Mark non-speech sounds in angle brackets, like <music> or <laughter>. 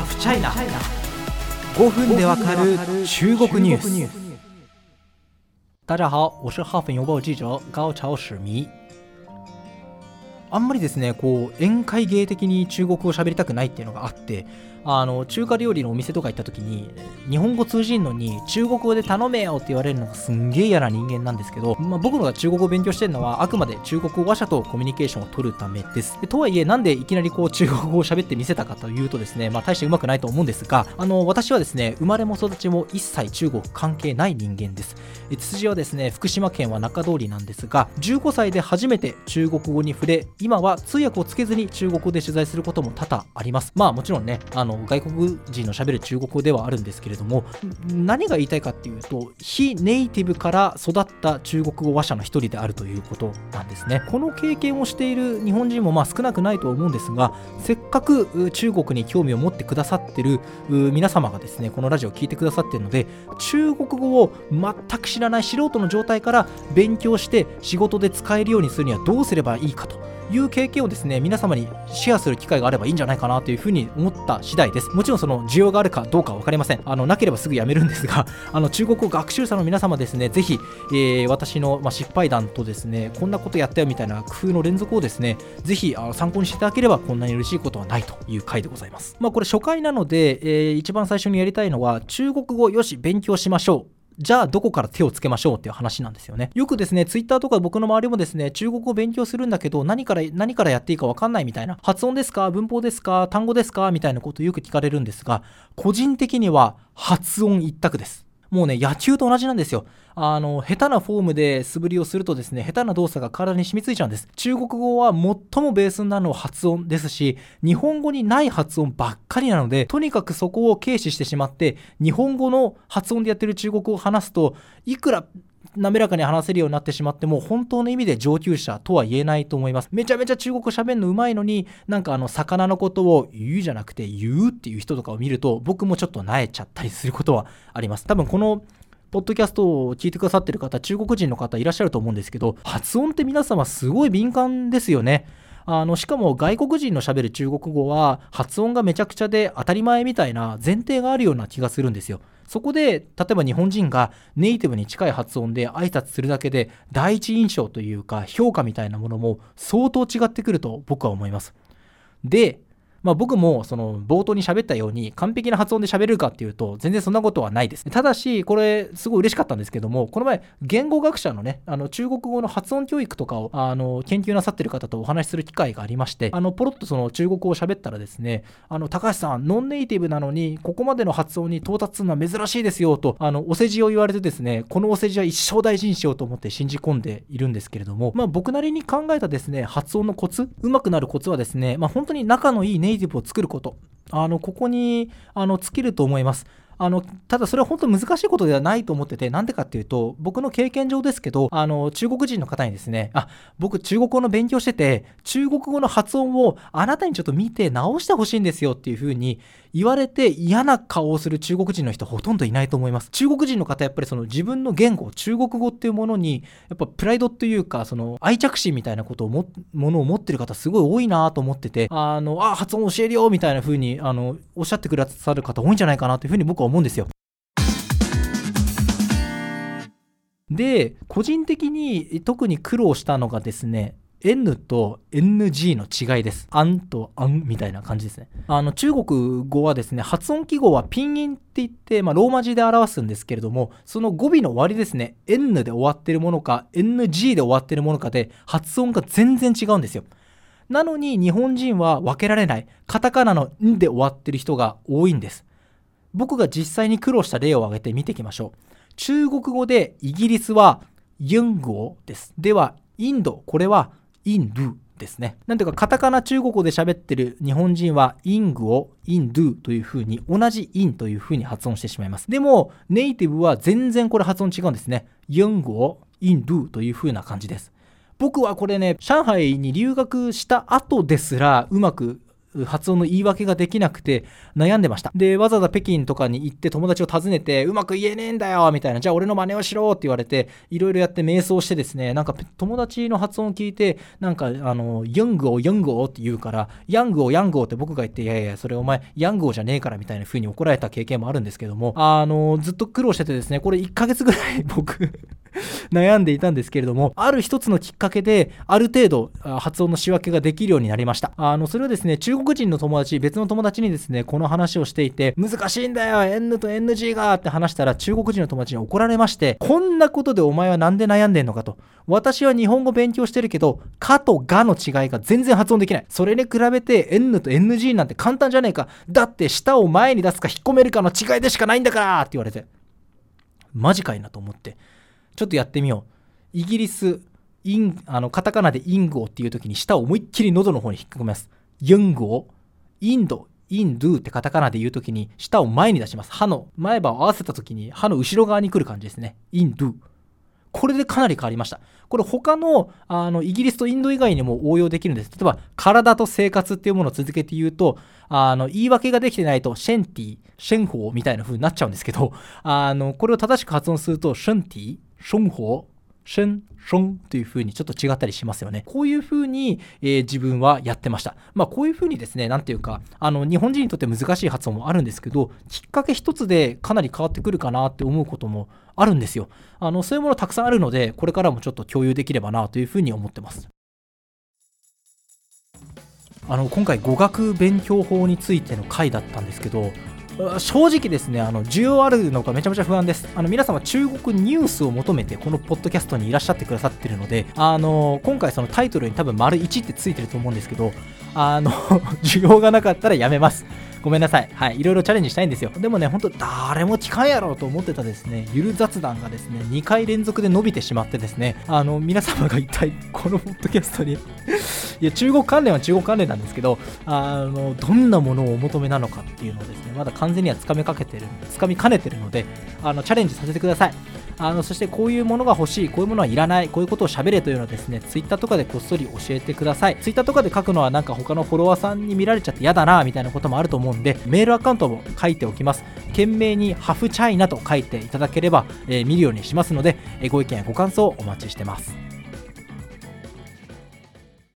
ハフチャイナ5分でわかる中国ニュース。大家好我是ハーフン邮報記者高潮史弥あんまりですねこう宴会芸的に中国語喋りたくないっていうのがあってあの中華料理のお店とか行った時に日本語通じんのに中国語で頼めよって言われるのがすんげえ嫌な人間なんですけど、まあ、僕が中国語を勉強してるのはあくまで中国語話者とコミュニケーションを取るためです。とはいえなんでいきなりこう中国語を喋ってみせたかというとですね、まあ、大してうまくないと思うんですがあの私はですね生まれも育ちも一切中国関係ない人間です。血筋はですね福島県は中通りなんですが15歳で初めて中国語に触れ今は通訳をつけずに中国語で取材することも多々あります。まあもちろんねあの外国人のしゃべる中国語ではあるんですけれども何が言いたいかっていうと非ネイティブから育った中国語話者の一人であるということなんですね。この経験をしている日本人もまあ少なくないと思うんですがせっかく中国に興味を持ってくださってる皆様がですねこのラジオを聞いてくださってるので中国語を全く知らない素人の状態から勉強して仕事で使えるようにするにはどうすればいいかと。いう経験をですね皆様にシェアする機会があればいいんじゃないかなというふうに思った次第です。もちろんその需要があるかどうか分かりません。あのなければすぐやめるんですが <laughs> あの中国語学習者の皆様ですねぜひ、えー、私の、まあ、失敗談とですねこんなことやったよみたいな工夫の連続をですねぜひあの参考にしていただければこんなに嬉しいことはないという回でございます。まあこれ初回なので、えー、一番最初にやりたいのは中国語よし勉強しましょう。じゃあどこから手をつけましょうっていう話なんですよね。よくですね、ツイッターとか僕の周りもですね、中国語を勉強するんだけど、何から、何からやっていいかわかんないみたいな、発音ですか？文法ですか？単語ですか？みたいなことよく聞かれるんですが、個人的には発音一択です。もうね、野球と同じなんですよ。あの、下手なフォームで素振りをするとですね、下手な動作が体に染みついちゃうんです。中国語は最もベースになるのは発音ですし、日本語にない発音ばっかりなので、とにかくそこを軽視してしまって、日本語の発音でやってる中国語を話すと、いくら滑らかに話せるようになってしまっても本当の意味で上級者とは言えないと思います。めちゃめちゃ中国語喋るのうまいのになんかあの魚のことを言うじゃなくて言うっていう人とかを見ると僕もちょっと萎えちゃったりすることはあります。多分このポッドキャストを聞いてくださってる方中国人の方いらっしゃると思うんですけど発音って皆様すごい敏感ですよね。あのしかも外国人のしゃべる中国語は発音がめちゃくちゃで当たり前みたいな前提があるような気がするんですよ。そこで例えば日本人がネイティブに近い発音で挨拶するだけで第一印象というか評価みたいなものも相当違ってくると僕は思います。でまあ、僕もその冒頭に喋ったように完璧な発音で喋れるかっていうと全然そんなことはないです。ただしこれすごい嬉しかったんですけどもこの前言語学者のねあの中国語の発音教育とかをあの研究なさってる方とお話しする機会がありましてあのポロッとその中国語を喋ったらですねあの高橋さんノンネイティブなのにここまでの発音に到達するのは珍しいですよとあのお世辞を言われてですねこのお世辞は一生大事にしようと思って信じ込んでいるんですけれどもまあ僕なりに考えたですね発音のコツうまくなるコツはですねまあ本当に仲のいいネイイティブを作ることあのここにあの尽きると思います。あのただそれは本当難しいことではないと思っててなんでかっていうと僕の経験上ですけどあの中国人の方にですねあ僕中国語の勉強してて中国語の発音をあなたにちょっと見て直してほしいんですよっていうふうに言われて嫌な顔をする中国人の人ほとんどいないと思います中国人の方やっぱりその自分の言語中国語っていうものにやっぱプライドっていうかその愛着心みたいなことをもものを持ってる方すごい多いなと思っててあのあ発音教えるよみたいな風にあのおっしゃってくださる方多いんじゃないかなというふうに僕は思うんですよ。で個人的に特に苦労したのがですね N と NG の違いです。アンとアンみたいな感じですね。あの中国語はですね、発音記号はピンインって言って、まあ、ローマ字で表すんですけれども、その語尾の終わりですね、N で終わってるものか、NG で終わってるものかで、発音が全然違うんですよ。なのに日本人は分けられない、カタカナのんで終わってる人が多いんです。僕が実際に苦労した例を挙げて見ていきましょう。中国語でイギリスはユン語です。では、インド、これはインドゥですね。なんていうか、カタカナ中国語で喋ってる日本人は、イングをインドゥという風に、同じインという風に発音してしまいます。でも、ネイティブは全然これ発音違うんですね。ユングをインドゥという風な感じです。僕はこれね、上海に留学した後ですら、うまく発音の言い訳ができなくて悩んでました。で、わざわざ北京とかに行って友達を訪ねて、うまく言えねえんだよみたいな、じゃあ俺の真似をしろって言われて、いろいろやって瞑想してですね、なんか友達の発音を聞いて、なんか、あの、ヤングをヤングをって言うから、ヤングをヤングをって僕が言って、いやいや、それお前、ヤングをじゃねえからみたいな風に怒られた経験もあるんですけども、あの、ずっと苦労しててですね、これ1ヶ月ぐらい僕 <laughs> 悩んでいたんですけれども、ある一つのきっかけで、ある程度発音の仕分けができるようになりました。あの、それはですね、中国人の友達、別の友達にですね、この話をしていて、難しいんだよ N と NG がって話したら、中国人の友達に怒られまして、こんなことでお前はなんで悩んでんのかと。私は日本語勉強してるけど、かとがの違いが全然発音できない。それに比べて N と NG なんて簡単じゃねえか。だって舌を前に出すか引っ込めるかの違いでしかないんだからって言われて。マジかいなと思って。ちょっとやってみよう。イギリス、イン、あの、カタカナでインゴっていう時に舌を思いっきり喉の方に引っ込めます。ユンゴインド、インドゥってカタカナで言う時に舌を前に出します。歯の前歯を合わせた時に歯の後ろ側に来る感じですね。インドゥ。これでかなり変わりました。これ他のあのイギリスとインド以外にも応用できるんです。例えば、体と生活っていうものを続けて言うと、あの言い訳ができてないと、シェンティ、シェンホーみたいな風になっちゃうんですけど、あのこれを正しく発音すると、シェンティ、ションホシェン、ションという風にちょっと違ったりしますよね。こういう風に、えー、自分はやってました。まあこういう風にですね、なんていうか、あの日本人にとって難しい発音もあるんですけど、きっかけ一つでかなり変わってくるかなって思うこともあるんですよ。あのそういうものたくさんあるので、これからもちょっと共有できればなという風に思ってます。あの今回語学勉強法についての回だったんですけど正直ですね、あの需要あるのかめちゃめちゃ不安です。あの皆様、中国ニュースを求めてこのポッドキャストにいらっしゃってくださってるので、あの今回そのタイトルに多分丸1ってついてると思うんですけど、あの <laughs> 需要がなかったらやめます。ごめんなさい。はい。いろいろチャレンジしたいんですよ。でもね、ほんと誰も聞かんやろうと思ってたですね、ゆる雑談がですね、2回連続で伸びてしまってですね、あの、皆様が一体このポッドキャストにいや、中国関連は中国関連なんですけど、あの、どんなものをお求めなのかっていうのをですね、まだ完全にはつかみかけてる、つかみかねてるので、あの、チャレンジさせてください。あのそしてこういうものが欲しい、こういうものはいらない、こういうことを喋れというのはですね、Twitter とかでこっそり教えてください。Twitter とかで書くのはなんか他のフォロワーさんに見られちゃって嫌だな、みたいなこともあると思うんで、メールアカウントも書いておきます。懸命にハフチャイナと書いていただければ、えー、見るようにしますので、えー、ご意見やご感想をお待ちしてます。